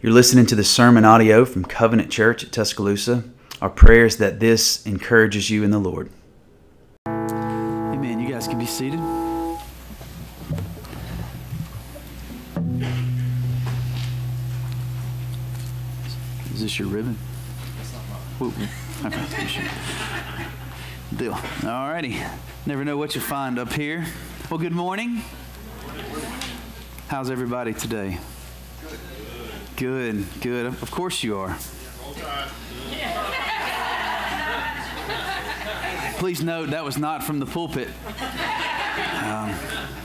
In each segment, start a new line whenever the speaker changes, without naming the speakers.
You're listening to the sermon audio from Covenant Church at Tuscaloosa. Our prayer is that this encourages you in the Lord.
Amen. You guys can be seated. Is this your ribbon? Deal. All righty. Never know what you find up here. Well, good morning. How's everybody today? Good, good. Of course you are. Please note that was not from the pulpit. Um,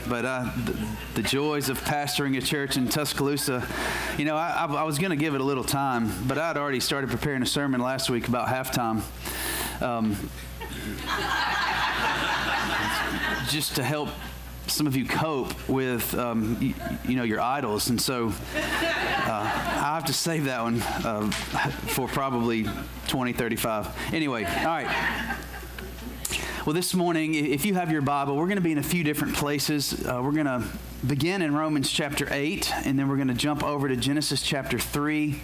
but uh, the, the, joys of pastoring a church in Tuscaloosa, you know, I, I, was going to give it a little time, but I'd already started preparing a sermon last week about halftime. Um, just to help some of you cope with, um, you, you, know, your idols. And so uh, I have to save that one uh, for probably 20, 35. Anyway, all right. Well, this morning, if you have your Bible, we're going to be in a few different places. Uh, we're going to begin in Romans chapter 8, and then we're going to jump over to Genesis chapter 3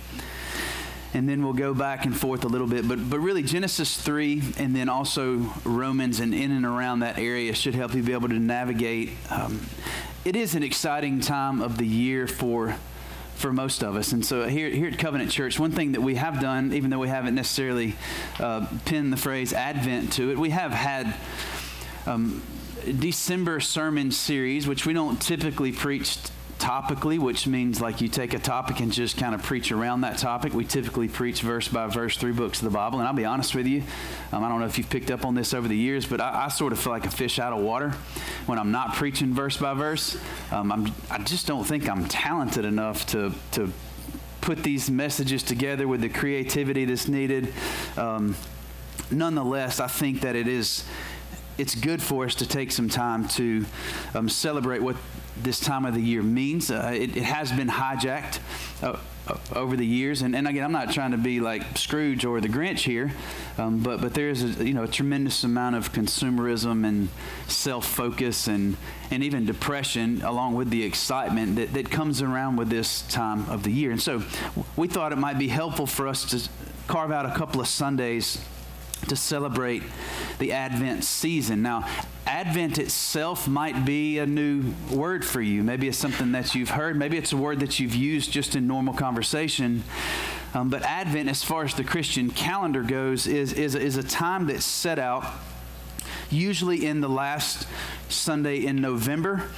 and then we'll go back and forth a little bit. But, but really, Genesis 3 and then also Romans and in and around that area should help you be able to navigate. Um, it is an exciting time of the year for for most of us. And so here, here at Covenant Church, one thing that we have done, even though we haven't necessarily uh, pinned the phrase Advent to it, we have had um, December sermon series, which we don't typically preach topically, which means like you take a topic and just kind of preach around that topic. We typically preach verse by verse through books of the Bible. And I'll be honest with you, um, I don't know if you've picked up on this over the years, but I, I, sort of feel like a fish out of water when I'm not preaching verse by verse. Um, i just don't think I'm talented enough to, to put these messages together with the creativity that's needed. Um, nonetheless, I think that it is it's good for us to take some time to um, celebrate what this time of the year means. Uh, it, it, has been hijacked uh, uh, over the years, and, and again, I'm not trying to be like Scrooge or the Grinch here, um, but but there is a, you know a tremendous amount of consumerism and self-focus and and even depression, along with the excitement that, that comes around with this time of the year. And so, we thought it might be helpful for us to carve out a couple of Sundays to celebrate the Advent season. Now, Advent itself might be a new word for you. Maybe it's something that you've heard. Maybe it's a word that you've used just in normal conversation. Um, but Advent, as far as the Christian calendar goes, is, is, is a time that's set out usually in the last Sunday in November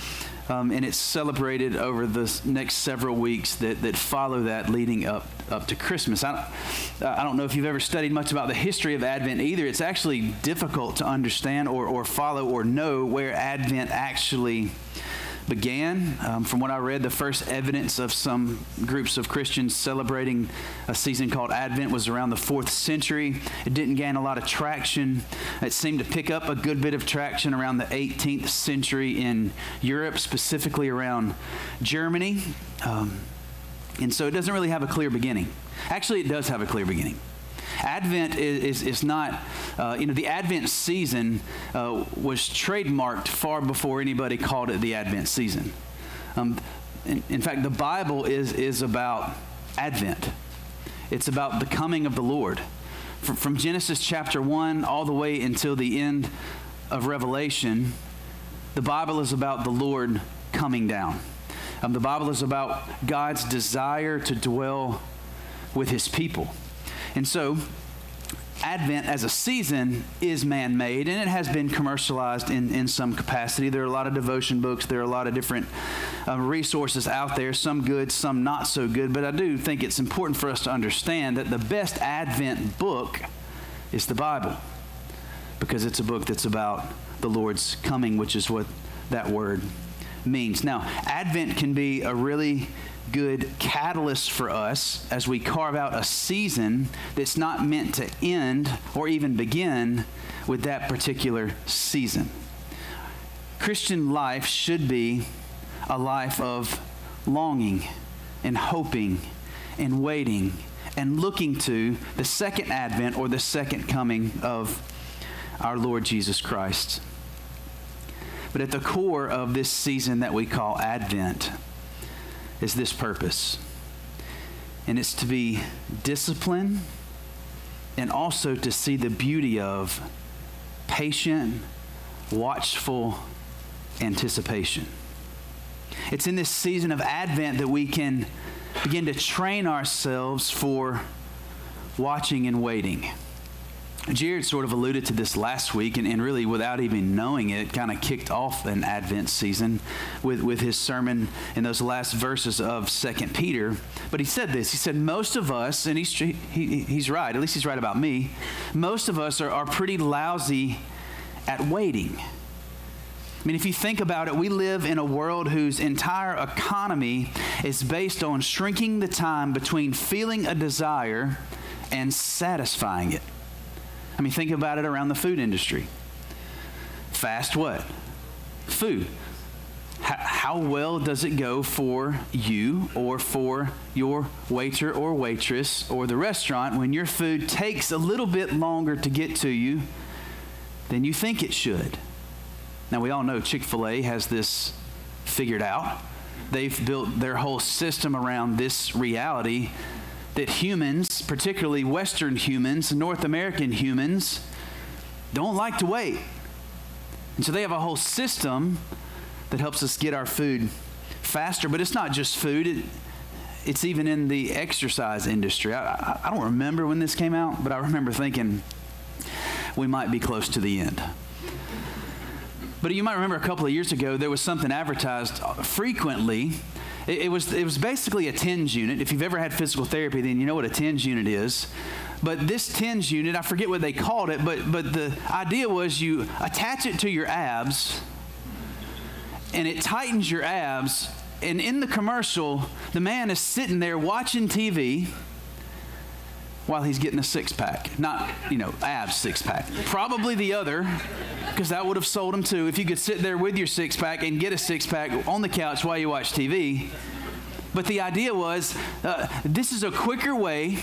um, and it's celebrated over the next several weeks that, that follow that leading up, up to Christmas. I don't, I don't know if you've ever studied much about the history of Advent either. It's actually difficult to understand or, or follow or know where Advent actually began. Um, from what I read, the first evidence of some groups of Christians celebrating a season called Advent was around the fourth century. It didn't gain a lot of traction. It seemed to pick up a good bit of traction around the 18th century in Europe, specifically around Germany. Um, and so it doesn't really have a clear beginning. Actually, it does have a clear beginning. Advent is, is, is not, uh, you know, the Advent season uh, was trademarked far before anybody called it the Advent season. Um, in, in fact, the Bible is, is about Advent, it's about the coming of the Lord. From, from Genesis chapter 1 all the way until the end of Revelation, the Bible is about the Lord coming down. Um, the Bible is about God's desire to dwell with his people. And so, Advent as a season is man made and it has been commercialized in, in some capacity. There are a lot of devotion books, there are a lot of different uh, resources out there, some good, some not so good. But I do think it's important for us to understand that the best Advent book is the Bible because it's a book that's about the Lord's coming, which is what that word means. Now, Advent can be a really good catalyst for us as we carve out a season that's not meant to end or even begin with that particular season. Christian life should be a life of longing and hoping and waiting and looking to the second advent or the second coming of our Lord Jesus Christ. But at the core of this season that we call Advent, is this purpose And it's to be disciplined and also to see the beauty of patient, watchful anticipation. It's in this season of Advent that we can begin to train ourselves for watching and waiting. Jared sort of alluded to this last week, and, and really without even knowing it, kind of kicked off an Advent season with, with his sermon in those last verses of Second Peter. But he said this He said, Most of us, and he's, he, he's right, at least he's right about me, most of us are, are pretty lousy at waiting. I mean, if you think about it, we live in a world whose entire economy is based on shrinking the time between feeling a desire and satisfying it. I mean, think about it around the food industry. Fast what? Food. H- how well does it go for you or for your waiter or waitress or the restaurant when your food takes a little bit longer to get to you than you think it should? Now, we all know Chick fil A has this figured out. They've built their whole system around this reality that humans, particularly Western humans, North American humans, don't like to wait. And so they have a whole system that helps us get our food faster. But it's not just food, it, it's even in the exercise industry. I, I, I don't remember when this came out, but I remember thinking we might be close to the end. But you might remember a couple of years ago, there was something advertised frequently. It, it, was, it was basically a TENS unit. If you've ever had physical therapy, then you know what a TENS unit is. But this TENS unit, I forget what they called it, but, but the idea was you attach it to your abs, and it tightens your abs. And in the commercial, the man is sitting there watching TV while he's getting a six pack. Not, you know, abs six pack. Probably the other, because that would have sold him too. If you could sit there with your six pack and get a six pack on the couch while you watch TV. But the idea was uh, this is a quicker way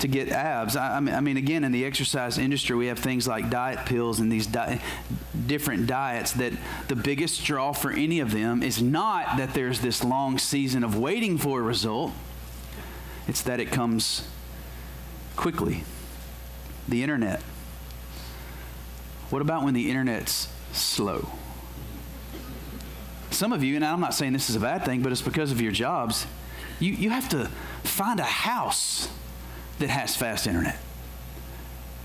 to get abs. I, I, mean, again, in the exercise industry, we have things like diet pills and these di- different diets that the biggest draw for any of them is not that there's this long season of waiting for a result, it's that it comes quickly. The internet. What about when the internet's slow? Some of you, and I'm not saying this is a bad thing, but it's because of your jobs, you, you have to find a house that has fast internet.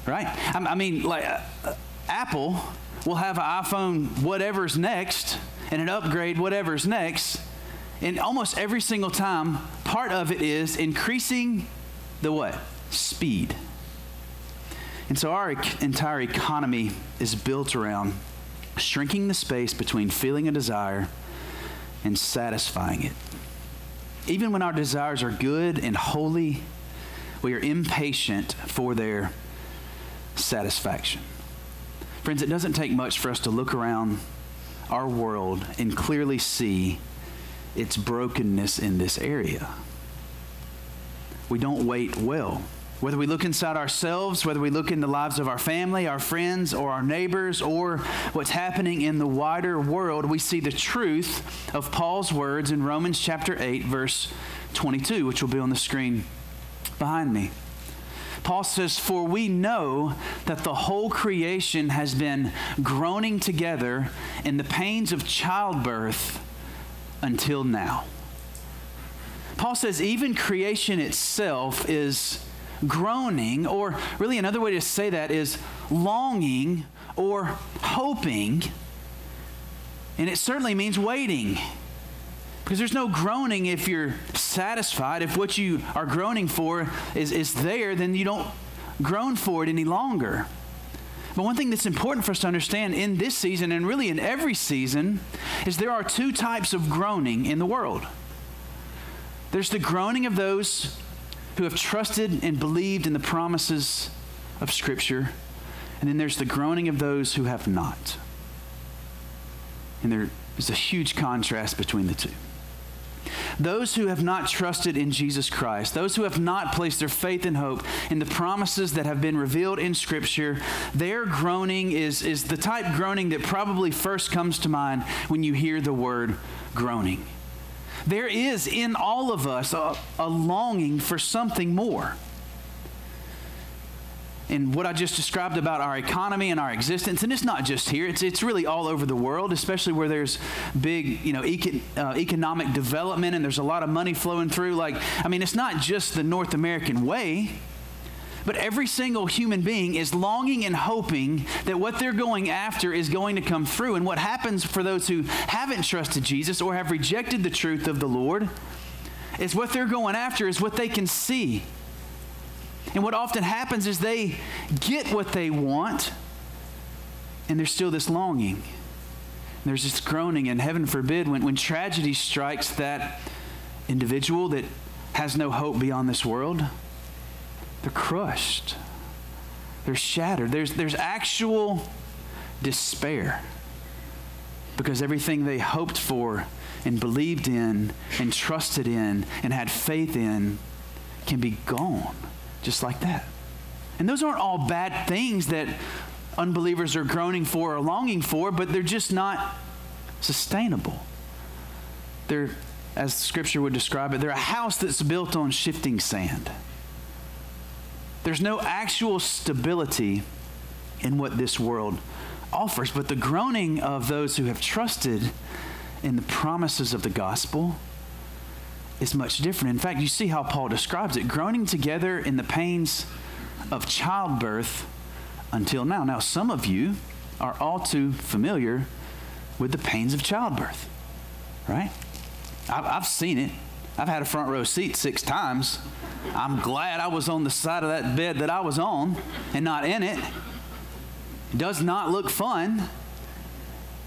Right? I, I mean, like uh, Apple will have an iPhone whatever's next and an upgrade whatever's next. And almost every single time, part of it is increasing the what? Speed. And so our entire economy is built around shrinking the space between feeling a desire and satisfying it. Even when our desires are good and holy, we are impatient for their satisfaction. Friends, it doesn't take much for us to look around our world and clearly see its brokenness in this area. We don't wait well. Whether we look inside ourselves, whether we look in the lives of our family, our friends, or our neighbors, or what's happening in the wider world, we see the truth of Paul's words in Romans chapter 8, verse 22, which will be on the screen behind me. Paul says, For we know that the whole creation has been groaning together in the pains of childbirth until now. Paul says, even creation itself is groaning, or really another way to say that is longing or hoping. And it certainly means waiting. Because there's no groaning if you're satisfied. If what you are groaning for is, is there, then you don't groan for it any longer. But one thing that's important for us to understand in this season, and really in every season, is there are two types of groaning in the world. There's the groaning of those who have trusted and believed in the promises of Scripture. And then there's the groaning of those who have not. And there is a huge contrast between the two. Those who have not trusted in Jesus Christ, those who have not placed their faith and hope in the promises that have been revealed in Scripture, their groaning is, is the type groaning that probably first comes to mind when you hear the word groaning. There is in all of us a, a longing for something more. And what I just described about our economy and our existence, and it's not just here, it's, it's really all over the world, especially where there's big, you know, eco- uh, economic development and there's a lot of money flowing through. Like, I mean, it's not just the North American way. But every single human being is longing and hoping that what they're going after is going to come through. And what happens for those who haven't trusted Jesus or have rejected the truth of the Lord is what they're going after is what they can see. And what often happens is they get what they want, and there's still this longing. There's this groaning, and heaven forbid, when, when tragedy strikes that individual that has no hope beyond this world, they're crushed. They're shattered. There's, there's actual despair because everything they hoped for and believed in and trusted in and had faith in can be gone just like that. And those aren't all bad things that unbelievers are groaning for or longing for, but they're just not sustainable. They're, as Scripture would describe it, they're a house that's built on shifting sand. There's no actual stability in what this world offers, but the groaning of those who have trusted in the promises of the gospel is much different. In fact, you see how Paul describes it groaning together in the pains of childbirth until now. Now, some of you are all too familiar with the pains of childbirth, right? I've, seen it. I've had a front row seat six times. I'm glad I was on the side of that bed that I was on and not in it. It does not look fun.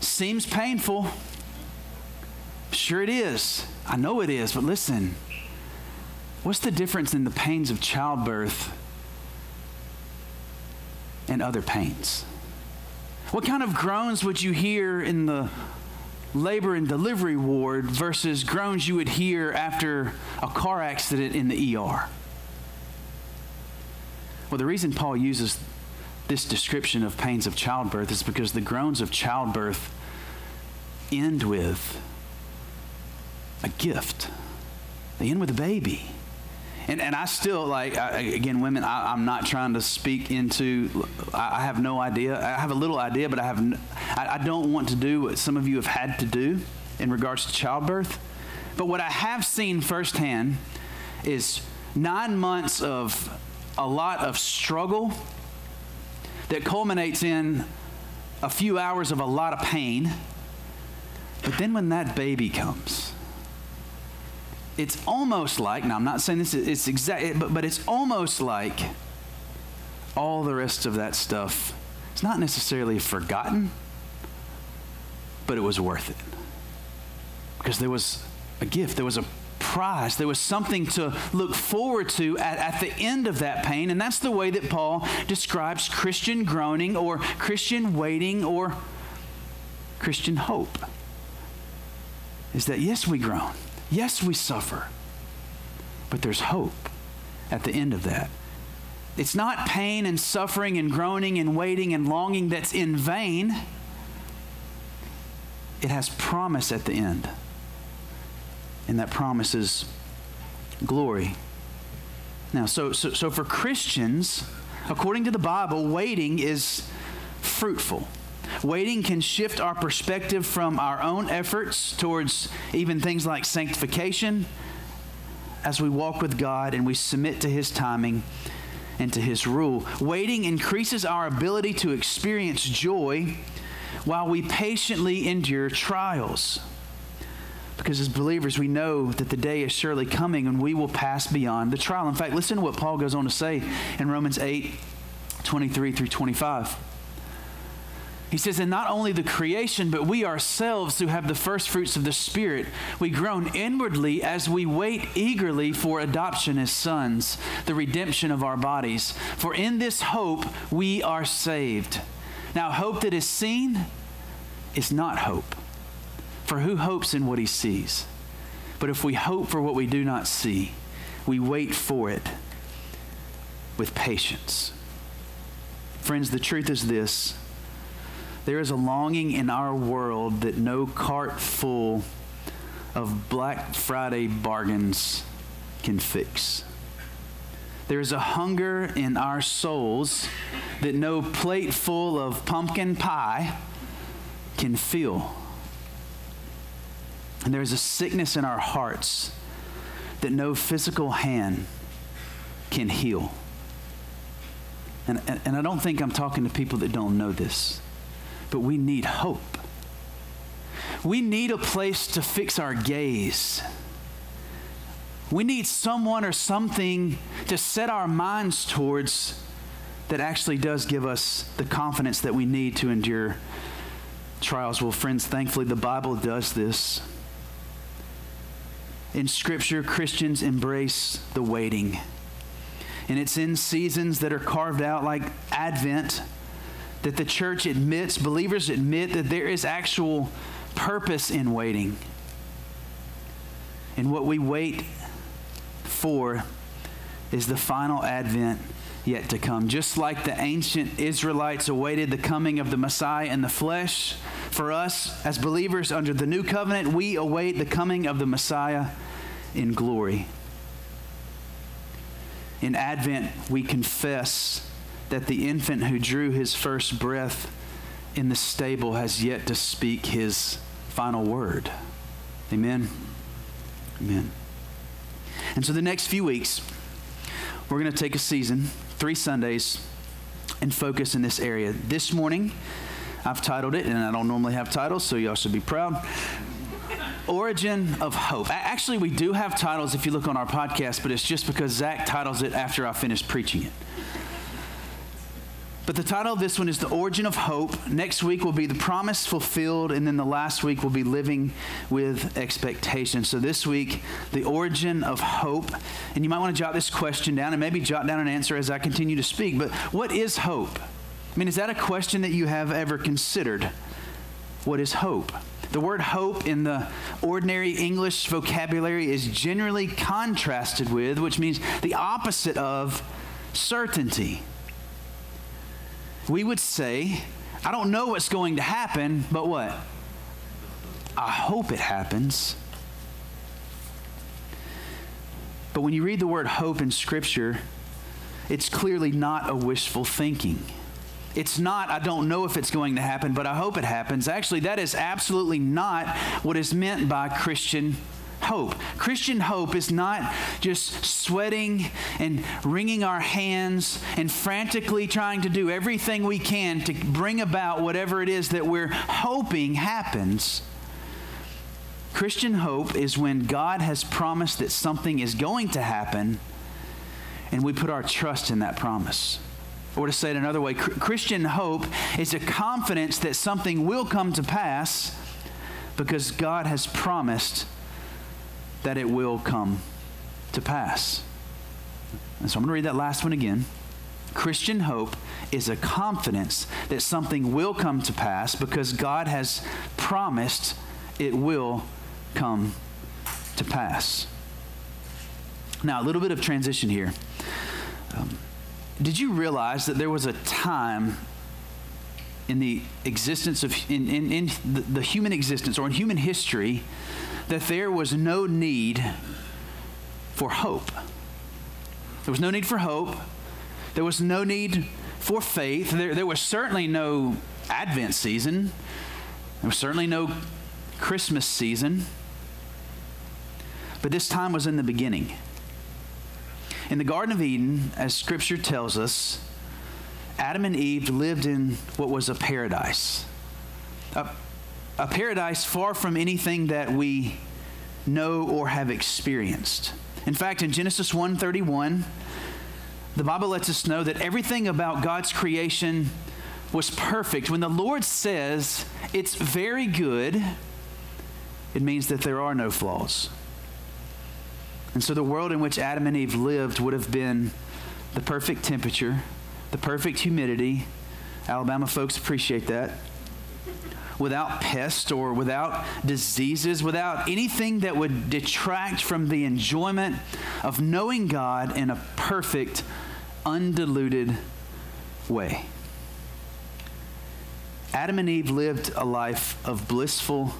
Seems painful. Sure, it is. I know it is, but listen what's the difference in the pains of childbirth and other pains? What kind of groans would you hear in the labor and delivery ward versus groans you would hear after a car accident in the ER? Well, the reason Paul uses this description of pains of childbirth is because the groans of childbirth end with a gift. They end with a baby. And, and I still like I, again women I, am not trying to speak into I, have no idea. I have a little idea but I have I don't want to do what some of you have had to do in regards to childbirth. But what I have seen firsthand is nine months of a lot of struggle that culminates in a few hours of a lot of pain. But then when that baby comes it's almost like, now I'm not saying this, it's exact, but, but it's almost like all the rest of that stuff, it's not necessarily forgotten, but it was worth it. Because there was a gift, there was a prize, there was something to look forward to at, at the end of that pain. And that's the way that Paul describes Christian groaning or Christian waiting or Christian hope. Is that yes, we groan. Yes, we suffer, but there's hope at the end of that. It's not pain and suffering and groaning and waiting and longing that's in vain. It has promise at the end. And that promise is glory. Now, so, so, so for Christians, according to the Bible, waiting is fruitful. Waiting can shift our perspective from our own efforts towards even things like sanctification as we walk with God and we submit to His timing and to His rule. Waiting increases our ability to experience joy while we patiently endure trials. Because as believers, we know that the day is surely coming and we will pass beyond the trial. In fact, listen to what Paul goes on to say in Romans 8 23 through 25. He says, and not only the creation, but we ourselves who have the first fruits of the Spirit, we groan inwardly as we wait eagerly for adoption as sons, the redemption of our bodies. For in this hope we are saved. Now, hope that is seen is not hope. For who hopes in what he sees? But if we hope for what we do not see, we wait for it with patience. Friends, the truth is this there is a longing in our world that no cart full of Black Friday bargains can fix. There is a hunger in our souls that no plate full of pumpkin pie can fill. And there is a sickness in our hearts that no physical hand can heal. And, and, and, I don't think I'm talking to people that don't know this, but we need hope. We need a place to fix our gaze. We need someone or something to set our minds towards that actually does give us the confidence that we need to endure trials. Well, friends, thankfully, the Bible does this. In Scripture, Christians embrace the waiting. And it's in seasons that are carved out like Advent that the church admits, believers admit that there is actual purpose in waiting. And what we wait for is the final advent yet to come. Just like the ancient Israelites awaited the coming of the Messiah in the flesh, for us as believers under the new covenant, we await the coming of the Messiah in glory. In Advent, we confess that the infant who drew his first breath in the stable has yet to speak his final word. Amen. Amen. And so the next few weeks, we're going to take a season, three Sundays, and focus in this area. This morning, I've titled it, and I don't normally have titles, so y'all should be proud. Origin of Hope. Actually, we do have titles if you look on our podcast, but it's just because Zach titles it after I finish preaching it. But the title of this one is The Origin of Hope. Next week will be The Promise Fulfilled, and then the last week will be Living with Expectation. So this week, The Origin of Hope. And you might want to jot this question down and maybe jot down an answer as I continue to speak. But what is hope? I mean, is that a question that you have ever considered? What is hope? The word hope in the ordinary English vocabulary is generally contrasted with, which means the opposite of certainty we would say, I don't know what's going to happen, but what? I hope it happens. But when you read the word hope in Scripture, it's clearly not a wishful thinking. It's not, I don't know if it's going to happen, but I hope it happens. Actually, that is absolutely not what is meant by Christian hope. Christian hope is not just sweating and wringing our hands and frantically trying to do everything we can to bring about whatever it is that we're hoping happens. Christian hope is when God has promised that something is going to happen and we put our trust in that promise. Or to say it another way, Christian hope is a confidence that something will come to pass because God has promised that it will come to pass. And so I'm going to read that last one again. Christian hope is a confidence that something will come to pass because God has promised it will come to pass. Now, a little bit of transition here. Um, did you realize that there was a time in the existence of, in, in, in the, the human existence or in human history, that there was no need for hope. There was no need for hope. There was no need for faith. There, there was certainly no Advent season. There was certainly no Christmas season. But this time was in the beginning. In the Garden of Eden, as Scripture tells us, Adam and Eve lived in what was a paradise. A, a paradise far from anything that we know or have experienced. In fact, in Genesis 1:31, the Bible lets us know that everything about God's creation was perfect. When the Lord says it's very good, it means that there are no flaws. And so the world in which Adam and Eve lived would have been the perfect temperature, the perfect humidity. Alabama folks appreciate that without pests or without diseases, without anything that would detract from the enjoyment of knowing God in a perfect, undiluted way. Adam and Eve lived a life of blissful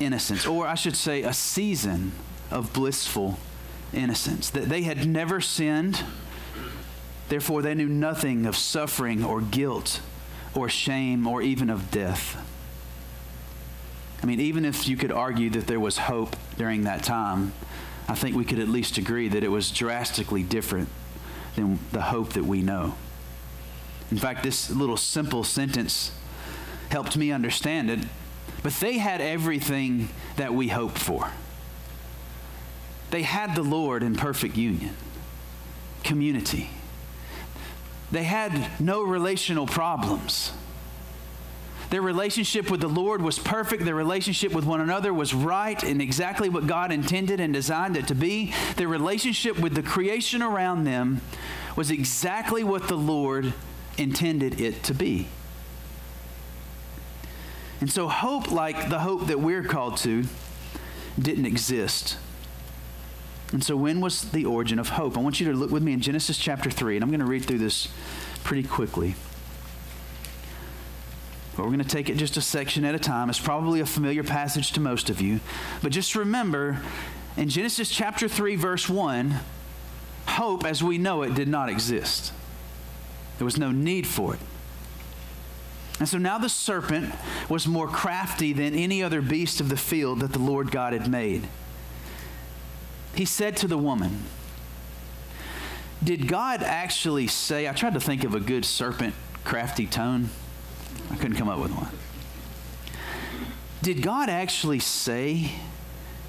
innocence, or I should say, a season of blissful innocence. That they had never sinned, therefore, they knew nothing of suffering or guilt or shame or even of death. I mean, even if you could argue that there was hope during that time, I think we could at least agree that it was drastically different than the hope that we know. In fact, this little simple sentence helped me understand it. But they had everything that we hope for. They had the Lord in perfect union, community. They had no relational problems. Their relationship with the Lord was perfect. Their relationship with one another was right and exactly what God intended and designed it to be. Their relationship with the creation around them was exactly what the Lord intended it to be. And so, hope, like the hope that we're called to, didn't exist. And so, when was the origin of hope? I want you to look with me in Genesis chapter 3, and I'm going to read through this pretty quickly. But we're going to take it just a section at a time. It's probably a familiar passage to most of you. But just remember, in Genesis chapter 3, verse 1, hope as we know it did not exist. There was no need for it. And so now the serpent was more crafty than any other beast of the field that the Lord God had made. He said to the woman, Did God actually say? I tried to think of a good serpent crafty tone. I couldn't come up with one. Did God actually say,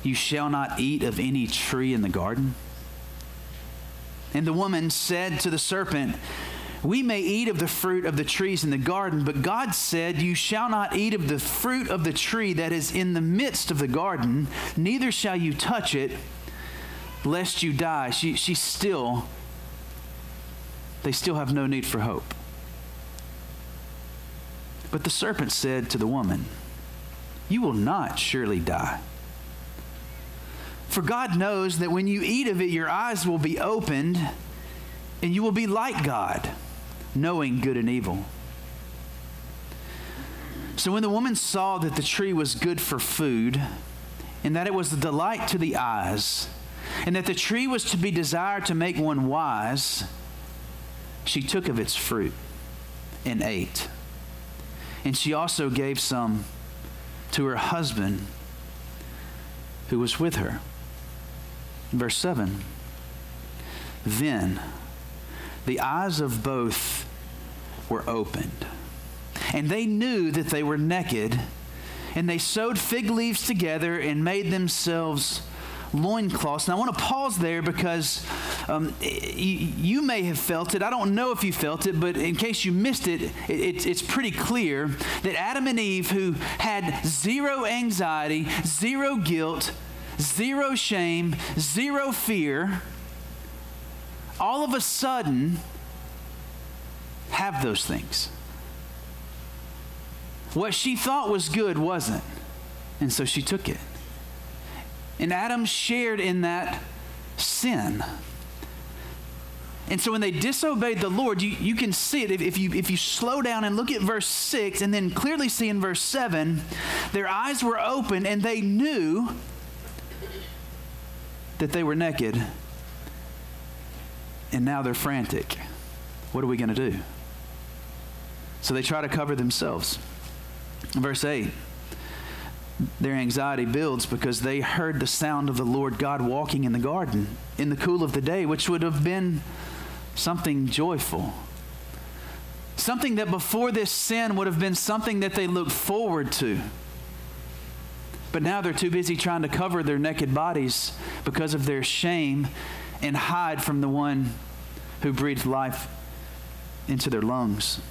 You shall not eat of any tree in the garden? And the woman said to the serpent, we may eat of the fruit of the trees in the garden, but God said, You shall not eat of the fruit of the tree that is in the midst of the garden, neither shall you touch it, lest you die. She, she still, they still have no need for hope. But the serpent said to the woman, You will not surely die. For God knows that when you eat of it, your eyes will be opened, and you will be like God knowing good and evil. So when the woman saw that the tree was good for food, and that it was a delight to the eyes, and that the tree was to be desired to make one wise, she took of its fruit and ate. And she also gave some to her husband who was with her. Verse 7 Then the eyes of both were opened. And they knew that they were naked, and they sewed fig leaves together and made themselves loincloths. And I want to pause there because um, you, may have felt it. I don't know if you felt it, but in case you missed it, it, it's pretty clear that Adam and Eve, who had zero anxiety, zero guilt, zero shame, zero fear, all of a sudden have those things. What she thought was good wasn't, and so she took it. And Adam shared in that sin. And so when they disobeyed the Lord, you, you can see it. If, if, you, if you slow down and look at verse 6 and then clearly see in verse 7, their eyes were open and they knew that they were naked and now they're frantic. What are we going to do? So they try to cover themselves. Verse 8 their anxiety builds because they heard the sound of the Lord God walking in the garden in the cool of the day, which would have been something joyful. Something that before this sin would have been something that they looked forward to. But now they're too busy trying to cover their naked bodies because of their shame and hide from the one who breathed life into their lungs.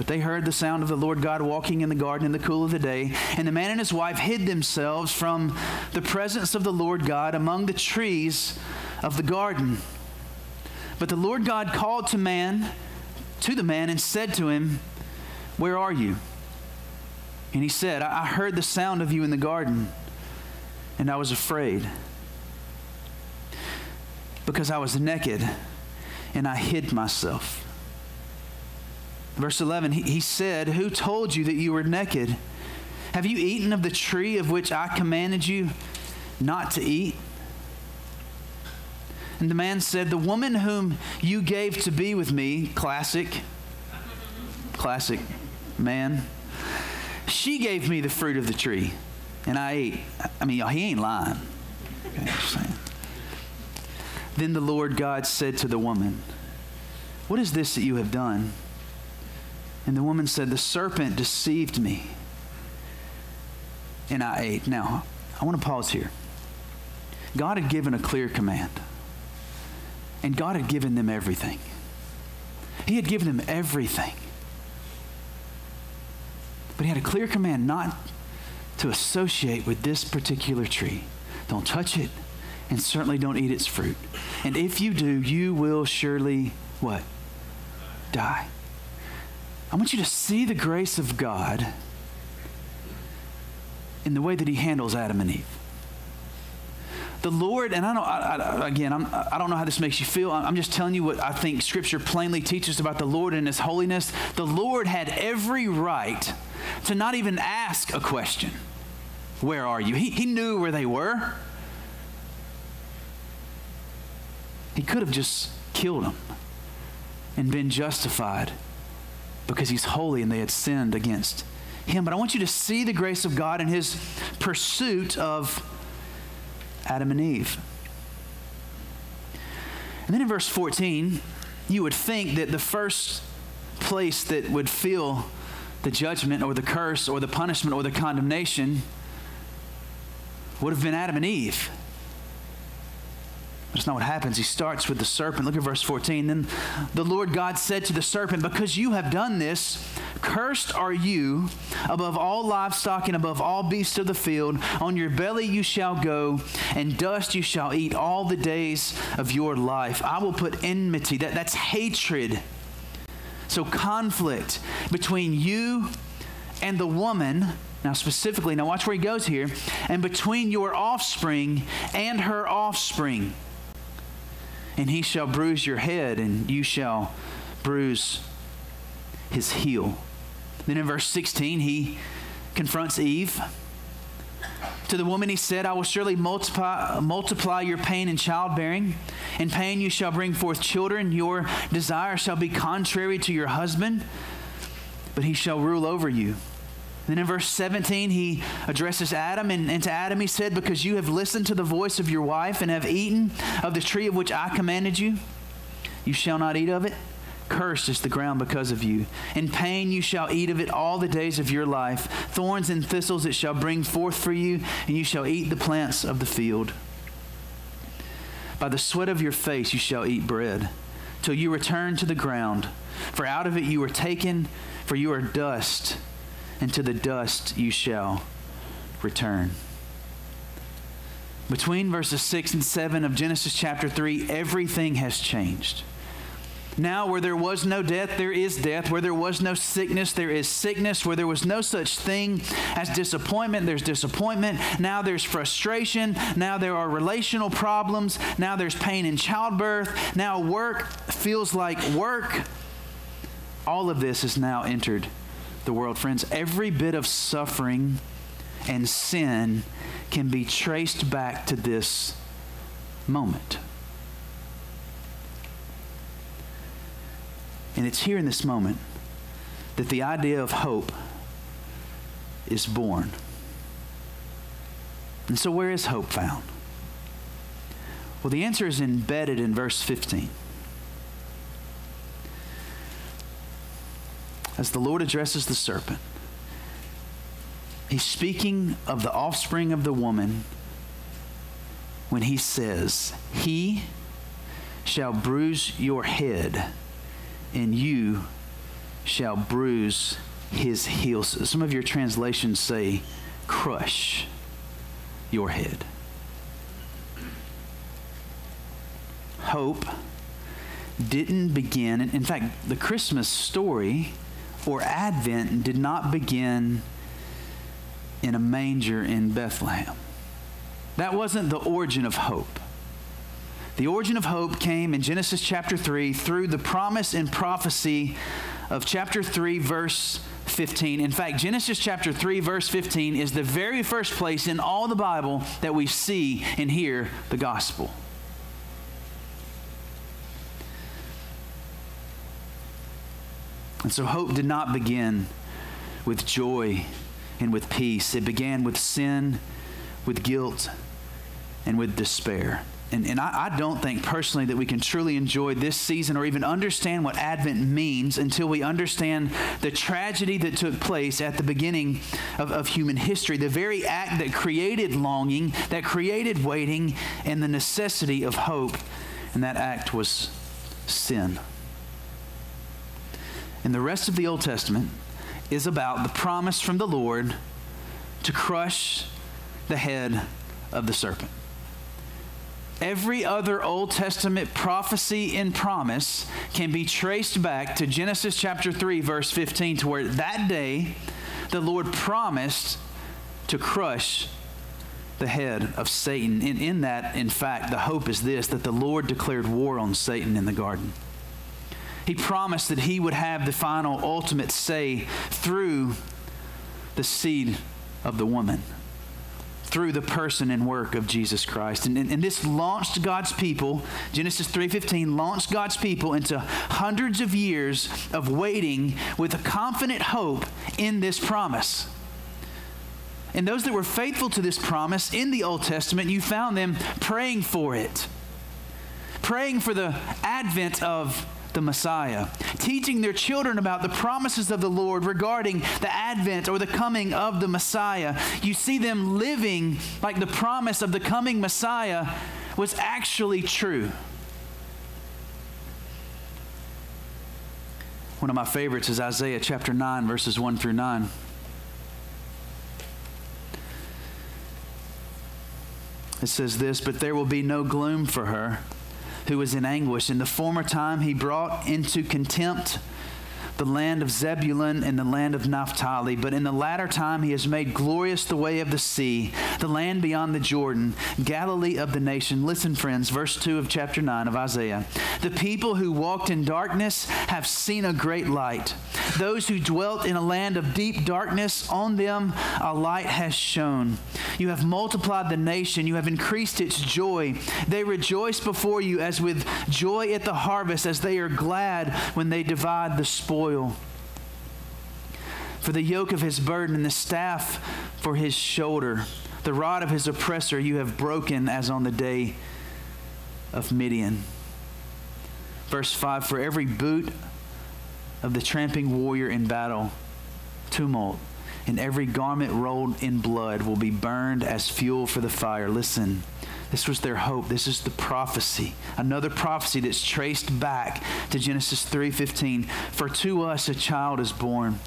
But they heard the sound of the Lord God walking in the garden in the cool of the day, and the man and his wife hid themselves from the presence of the Lord God among the trees of the garden. But the Lord God called to man, to the man, and said to him, Where are you? And he said, I heard the sound of you in the garden, and I was afraid because I was naked and I hid myself. Verse 11, he, he said, Who told you that you were naked? Have you eaten of the tree of which I commanded you not to eat? And the man said, The woman whom you gave to be with me, classic, classic man, she gave me the fruit of the tree, and I ate. I mean, he ain't lying. Okay, then the Lord God said to the woman, What is this that you have done? And the woman said, The serpent deceived me, and I ate. Now, I want to pause here. God had given a clear command, and God had given them everything. He had given them everything. But He had a clear command not to associate with this particular tree. Don't touch it, and certainly don't eat its fruit. And if you do, you will surely what? Die. I want you to see the grace of God in the way that He handles Adam and Eve. The Lord, and I don't, I, I, again, I'm, I don't know how this makes you feel. I'm just telling you what I think Scripture plainly teaches about the Lord and His holiness. The Lord had every right to not even ask a question Where are you? He, he knew where they were. He could have just killed them and been justified because he's holy and they had sinned against him. But I want you to see the grace of God in his pursuit of Adam and Eve. And then in verse 14, you would think that the first place that would feel the judgment or the curse or the punishment or the condemnation would have been Adam and Eve. That's not what happens. He starts with the serpent. Look at verse 14. Then the Lord God said to the serpent, Because you have done this, cursed are you above all livestock and above all beasts of the field. On your belly you shall go, and dust you shall eat all the days of your life. I will put enmity, that, that's hatred. So, conflict between you and the woman. Now, specifically, now watch where he goes here. And between your offspring and her offspring and he shall bruise your head, and you shall bruise his heel. Then in verse 16, he confronts Eve. To the woman he said, I will surely multiply, multiply your pain in childbearing. In pain you shall bring forth children. Your desire shall be contrary to your husband, but he shall rule over you. Then in verse 17, he addresses Adam, and, and, to Adam he said, Because you have listened to the voice of your wife and have eaten of the tree of which I commanded you, you shall not eat of it. Cursed is the ground because of you. In pain you shall eat of it all the days of your life. Thorns and thistles it shall bring forth for you, and you shall eat the plants of the field. By the sweat of your face you shall eat bread, till you return to the ground. For out of it you were taken, for you are dust and to the dust you shall return. Between verses 6 and 7 of Genesis chapter 3, everything has changed. Now, where there was no death, there is death. Where there was no sickness, there is sickness. Where there was no such thing as disappointment, there's disappointment. Now there's frustration. Now there are relational problems. Now there's pain in childbirth. Now work feels like work. All of this has now entered the world. Friends, every bit of suffering and sin can be traced back to this moment. And it's here in this moment that the idea of hope is born. And so, where is hope found? Well, the answer is embedded in verse 15. As the Lord addresses the serpent, he's speaking of the offspring of the woman when he says, He shall bruise your head, and you shall bruise his heels. Some of your translations say, crush your head. Hope didn't begin, in fact, the Christmas story or Advent did not begin in a manger in Bethlehem. That wasn't the origin of hope. The origin of hope came in Genesis chapter 3 through the promise and prophecy of chapter 3, verse 15. In fact, Genesis chapter 3, verse 15 is the very first place in all the Bible that we see and hear the gospel. And so hope did not begin with joy and with peace. It began with sin, with guilt, and with despair. And, and I, I, don't think personally that we can truly enjoy this season or even understand what Advent means until we understand the tragedy that took place at the beginning of, of human history. The very act that created longing, that created waiting, and the necessity of hope. And that act was sin. And the rest of the Old Testament is about the promise from the Lord to crush the head of the serpent. Every other Old Testament prophecy and promise can be traced back to Genesis chapter 3, verse 15, to where that day the Lord promised to crush the head of Satan. And in that, in fact, the hope is this that the Lord declared war on Satan in the garden. He promised that he would have the final, ultimate say through the seed of the woman, through the person and work of Jesus Christ. And, and, and this launched God's people, Genesis 3.15, launched God's people into hundreds of years of waiting with a confident hope in this promise. And those that were faithful to this promise in the Old Testament, you found them praying for it, praying for the advent of the Messiah, teaching their children about the promises of the Lord regarding the advent or the coming of the Messiah. You see them living like the promise of the coming Messiah was actually true. One of my favorites is Isaiah chapter 9, verses 1 through 9. It says this, but there will be no gloom for her who was in anguish. In the former time, he brought into contempt the land of Zebulun and the land of Naphtali. But in the latter time, he has made glorious the way of the sea, the land beyond the Jordan, Galilee of the nation. Listen, friends, verse 2 of chapter 9 of Isaiah. The people who walked in darkness have seen a great light. Those who dwelt in a land of deep darkness, on them a light has shone. You have multiplied the nation, you have increased its joy. They rejoice before you as with joy at the harvest, as they are glad when they divide the spoil. For the yoke of his burden and the staff for his shoulder, the rod of his oppressor you have broken as on the day of Midian. Verse 5 For every boot of the tramping warrior in battle, tumult, and every garment rolled in blood will be burned as fuel for the fire. Listen, this was their hope. This is the prophecy. Another prophecy that's traced back to Genesis 3:15. For to us a child is born.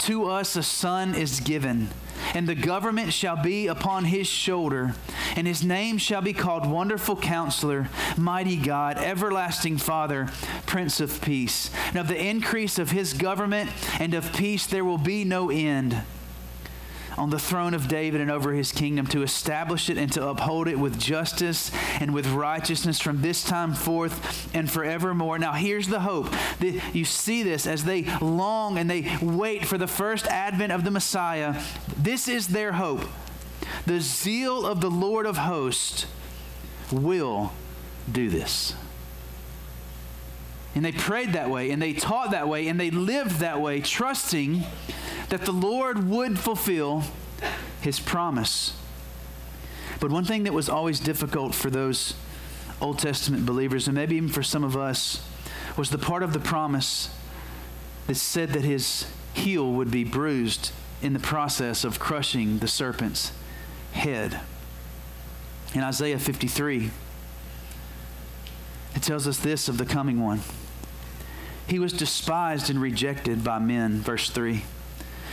To us a son is given, and the government shall be upon his shoulder, and his name shall be called Wonderful Counselor, Mighty God, Everlasting Father, Prince of Peace. And of the increase of his government and of peace there will be no end on the throne of David and over his kingdom to establish it and to uphold it with justice and with righteousness from this time forth and forevermore. Now, here's the hope. You see this as they long and they wait for the first advent of the Messiah. This is their hope. The zeal of the Lord of hosts will do this. And they prayed that way, and they taught that way, and they lived that way, trusting that the Lord would fulfill his promise. But one thing that was always difficult for those Old Testament believers, and maybe even for some of us, was the part of the promise that said that his heel would be bruised in the process of crushing the serpent's head. In Isaiah 53, it tells us this of the coming one. He was despised and rejected by men, verse 3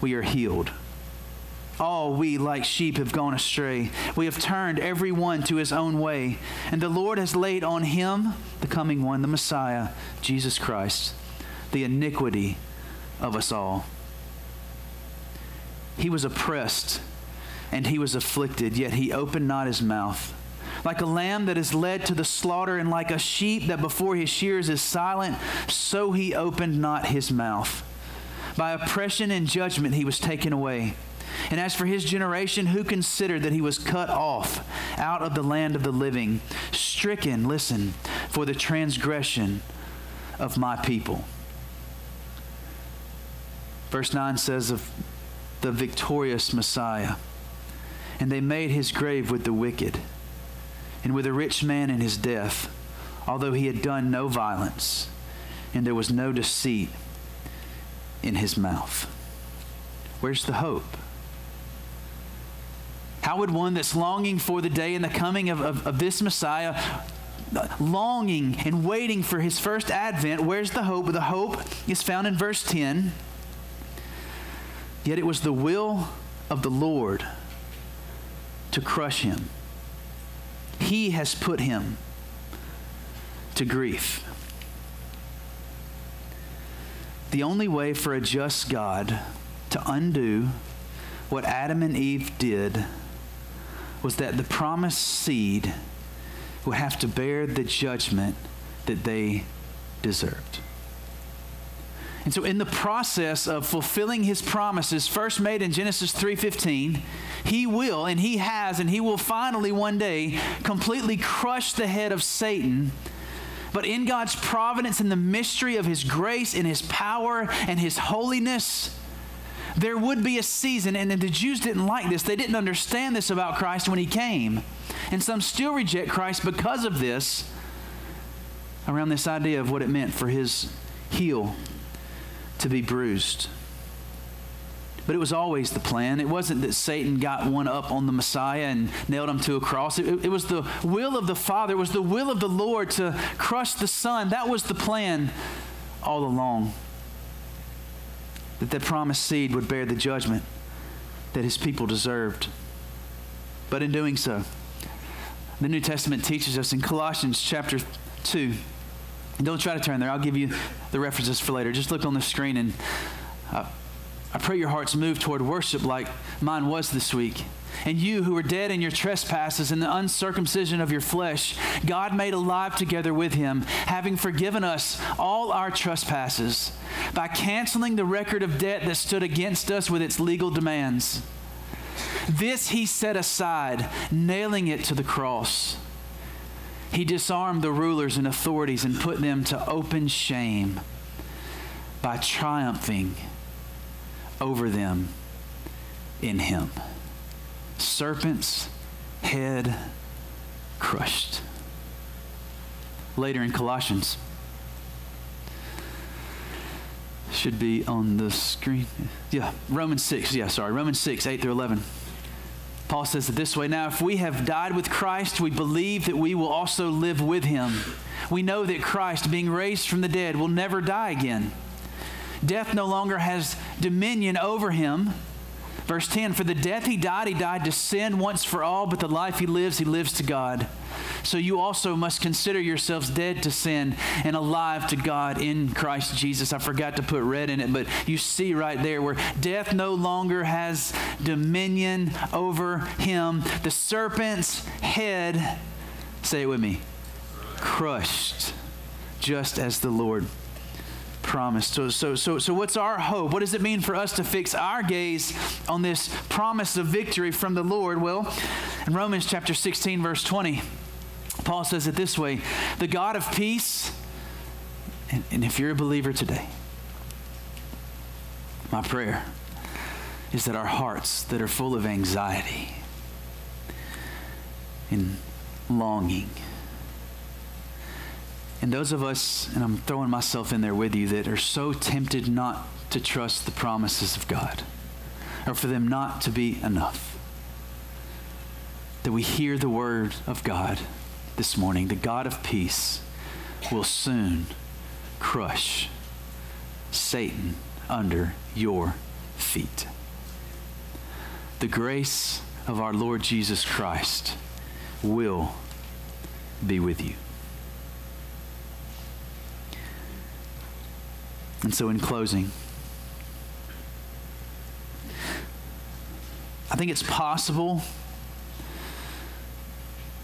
we are healed. All we, like sheep, have gone astray. We have turned every one to his own way. And the Lord has laid on him, the coming one, the Messiah, Jesus Christ, the iniquity of us all. He was oppressed and he was afflicted, yet he opened not his mouth. Like a lamb that is led to the slaughter, and like a sheep that before his shears is silent, so he opened not his mouth. By oppression and judgment he was taken away. And as for his generation, who considered that he was cut off out of the land of the living, stricken, listen, for the transgression of my people? Verse 9 says of the victorious Messiah, and they made his grave with the wicked and with a rich man in his death, although he had done no violence, and there was no deceit in his mouth. Where's the hope? How would one that's longing for the day and the coming of, of, of this Messiah, longing and waiting for his first advent, where's the hope? The hope is found in verse 10. Yet it was the will of the Lord to crush him. He has put him to grief. The only way for a just God to undo what Adam and Eve did was that the promised seed would have to bear the judgment that they deserved. And so in the process of fulfilling his promises first made in Genesis 3:15, he will and he has and he will finally one day completely crush the head of Satan. But in God's providence and the mystery of his grace and his power and his holiness, there would be a season, and the Jews didn't like this. They didn't understand this about Christ when he came. And some still reject Christ because of this, around this idea of what it meant for his heel to be bruised. But it was always the plan. It wasn't that Satan got one up on the Messiah and nailed him to a cross. It, it, was the will of the Father, it was the will of the Lord to crush the Son. That was the plan all along. That the promised seed would bear the judgment that his people deserved. But in doing so, the New Testament teaches us in Colossians chapter 2 don't try to turn there. I'll give you the references for later. Just look on the screen and uh, I pray your hearts move toward worship like mine was this week. And you who were dead in your trespasses and the uncircumcision of your flesh, God made alive together with him, having forgiven us all our trespasses by canceling the record of debt that stood against us with its legal demands. This he set aside, nailing it to the cross. He disarmed the rulers and authorities and put them to open shame by triumphing over them in him. Serpent's head crushed. Later in Colossians, should be on the screen. Yeah, Romans 6. Yeah, sorry. Romans 6, 8 through 11. Paul says it this way Now, if we have died with Christ, we believe that we will also live with him. We know that Christ, being raised from the dead, will never die again. Death no longer has dominion over him. Verse 10 For the death he died, he died to sin once for all, but the life he lives, he lives to God. So you also must consider yourselves dead to sin and alive to God in Christ Jesus. I forgot to put red in it, but you see right there where death no longer has dominion over him. The serpent's head, say it with me, crushed, just as the Lord promised. So, so, so, so what's our hope? What does it mean for us to fix our gaze on this promise of victory from the Lord? Well, in Romans chapter 16, verse 20, Paul says it this way The God of peace, and, and if you're a believer today, my prayer is that our hearts that are full of anxiety and longing, and those of us, and I'm throwing myself in there with you, that are so tempted not to trust the promises of God, or for them not to be enough, that we hear the word of God this morning. The God of peace will soon crush Satan under your feet. The grace of our Lord Jesus Christ will be with you. And so, in closing, I think it's possible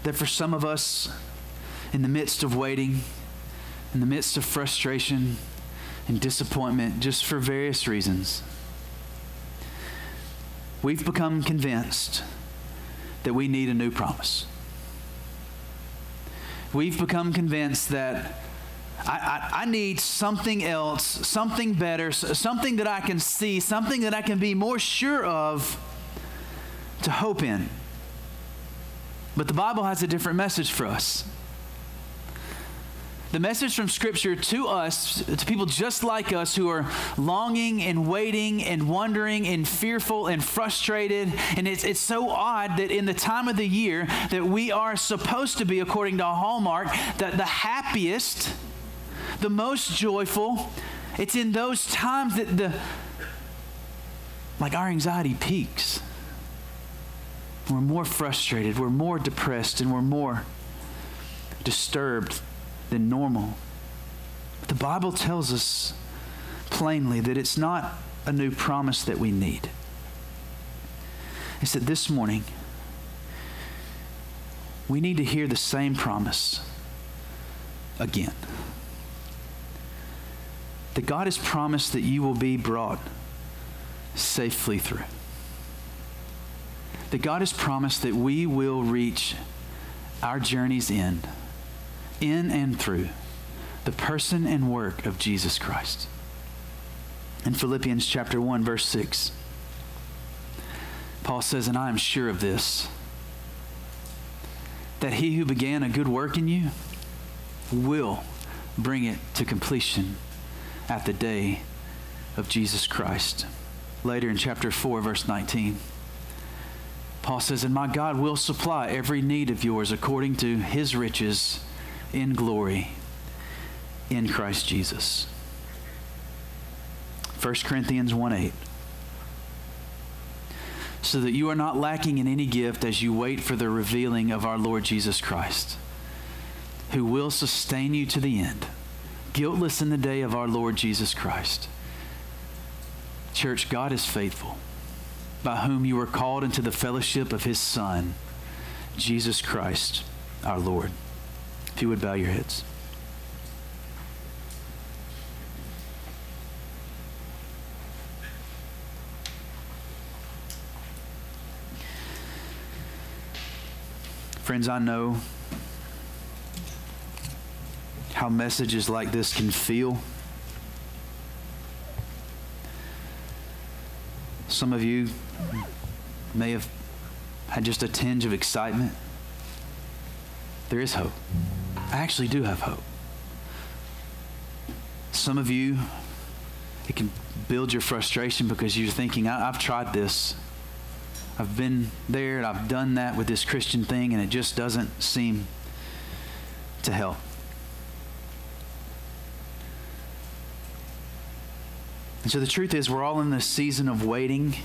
that for some of us, in the midst of waiting, in the midst of frustration and disappointment, just for various reasons, we've become convinced that we need a new promise. We've become convinced that I, I, I, need something else, something better, something that I can see, something that I can be more sure of to hope in. But the Bible has a different message for us. The message from Scripture to us, to people just like us who are longing and waiting and wondering and fearful and frustrated. And it's, it's so odd that in the time of the year that we are supposed to be, according to Hallmark, that the happiest, the most joyful, it's in those times that the, like our anxiety peaks. We're more frustrated, we're more depressed, and we're more disturbed than normal. The Bible tells us plainly that it's not a new promise that we need. It's that this morning we need to hear the same promise again. That God has promised that you will be brought safely through. That God has promised that we will reach our journey's end in and through the person and work of Jesus Christ. In Philippians chapter 1 verse 6, Paul says, "And I am sure of this, that he who began a good work in you will bring it to completion at the day of Jesus Christ." Later in chapter 4 verse 19, Paul says, And my God will supply every need of yours according to his riches in glory in Christ Jesus. 1 Corinthians 1 8. So that you are not lacking in any gift as you wait for the revealing of our Lord Jesus Christ, who will sustain you to the end, guiltless in the day of our Lord Jesus Christ. Church, God is faithful, by whom you were called into the fellowship of his Son, Jesus Christ, our Lord. If you would bow your heads. Friends, I know how messages like this can feel. Some of you may have had just a tinge of excitement. There is hope. I actually do have hope. Some of you, it can build your frustration because you're thinking, I- have tried this. I've been there and I've done that with this Christian thing, and it just doesn't seem to help. And so the truth is, we're all in this season of waiting.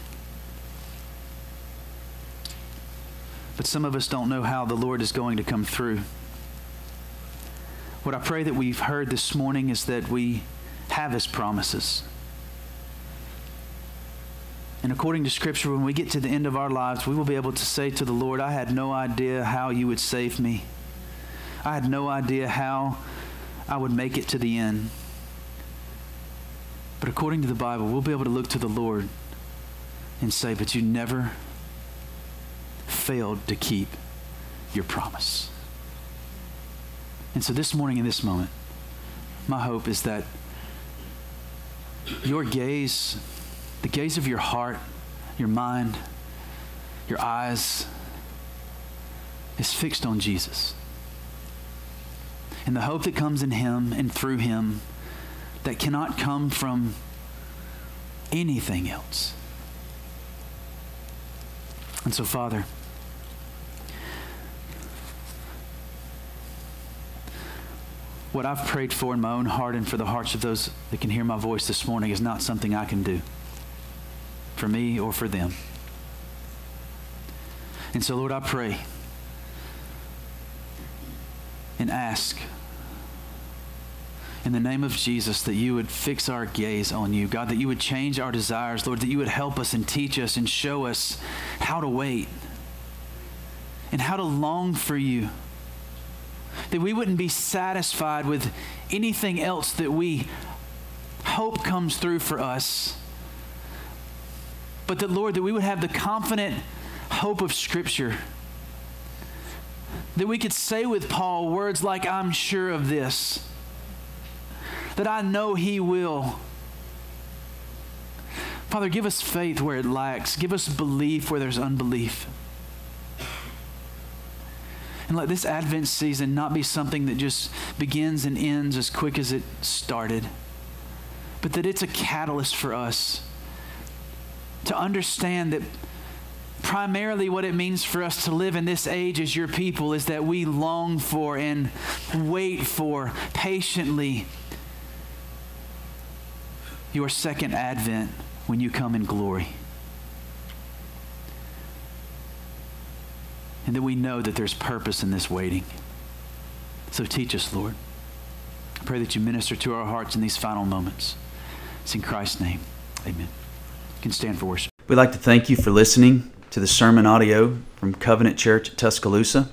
But some of us don't know how the Lord is going to come through. What I pray that we've heard this morning is that we have His promises. And according to Scripture, when we get to the end of our lives, we will be able to say to the Lord, I had no idea how you would save me. I had no idea how I would make it to the end. But according to the Bible, we'll be able to look to the Lord and say, But you never failed to keep your promise. And so this morning, in this moment, my hope is that your gaze, the gaze of your heart, your mind, your eyes, is fixed on Jesus. And the hope that comes in Him and through Him that cannot come from anything else. And so, Father, what I've prayed for in my own heart and for the hearts of those that can hear my voice this morning is not something I can do. for me or for them. And so, Lord, I pray and ask in the name of Jesus that you would fix our gaze on you. God, that you would change our desires. Lord, that you would help us and teach us and show us how to wait and how to long for you. That we wouldn't be satisfied with anything else that we hope comes through for us. But that, Lord, that we would have the confident hope of Scripture. That we could say with Paul words like, I'm sure of this that I know He will. Father, give us faith where it lacks, give us belief where there's unbelief. And let this Advent season not be something that just begins and ends as quick as it started, but that it's a catalyst for us to understand that primarily what it means for us to live in this age as your people is that we long for and wait for patiently your second advent when you come in glory. And that we know that there's purpose in this waiting. So teach us, Lord. I pray that you minister to our hearts in these final moments. It's in Christ's name. Amen. You can stand for worship.
We'd like to thank you for listening to the sermon audio from Covenant Church at Tuscaloosa.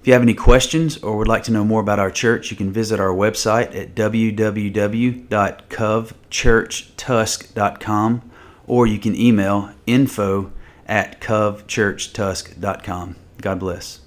If you have any questions or would like to know more about our church, you can visit our website at www.covchurchtusk.com or you can email info at covchurchtusk.com. God bless.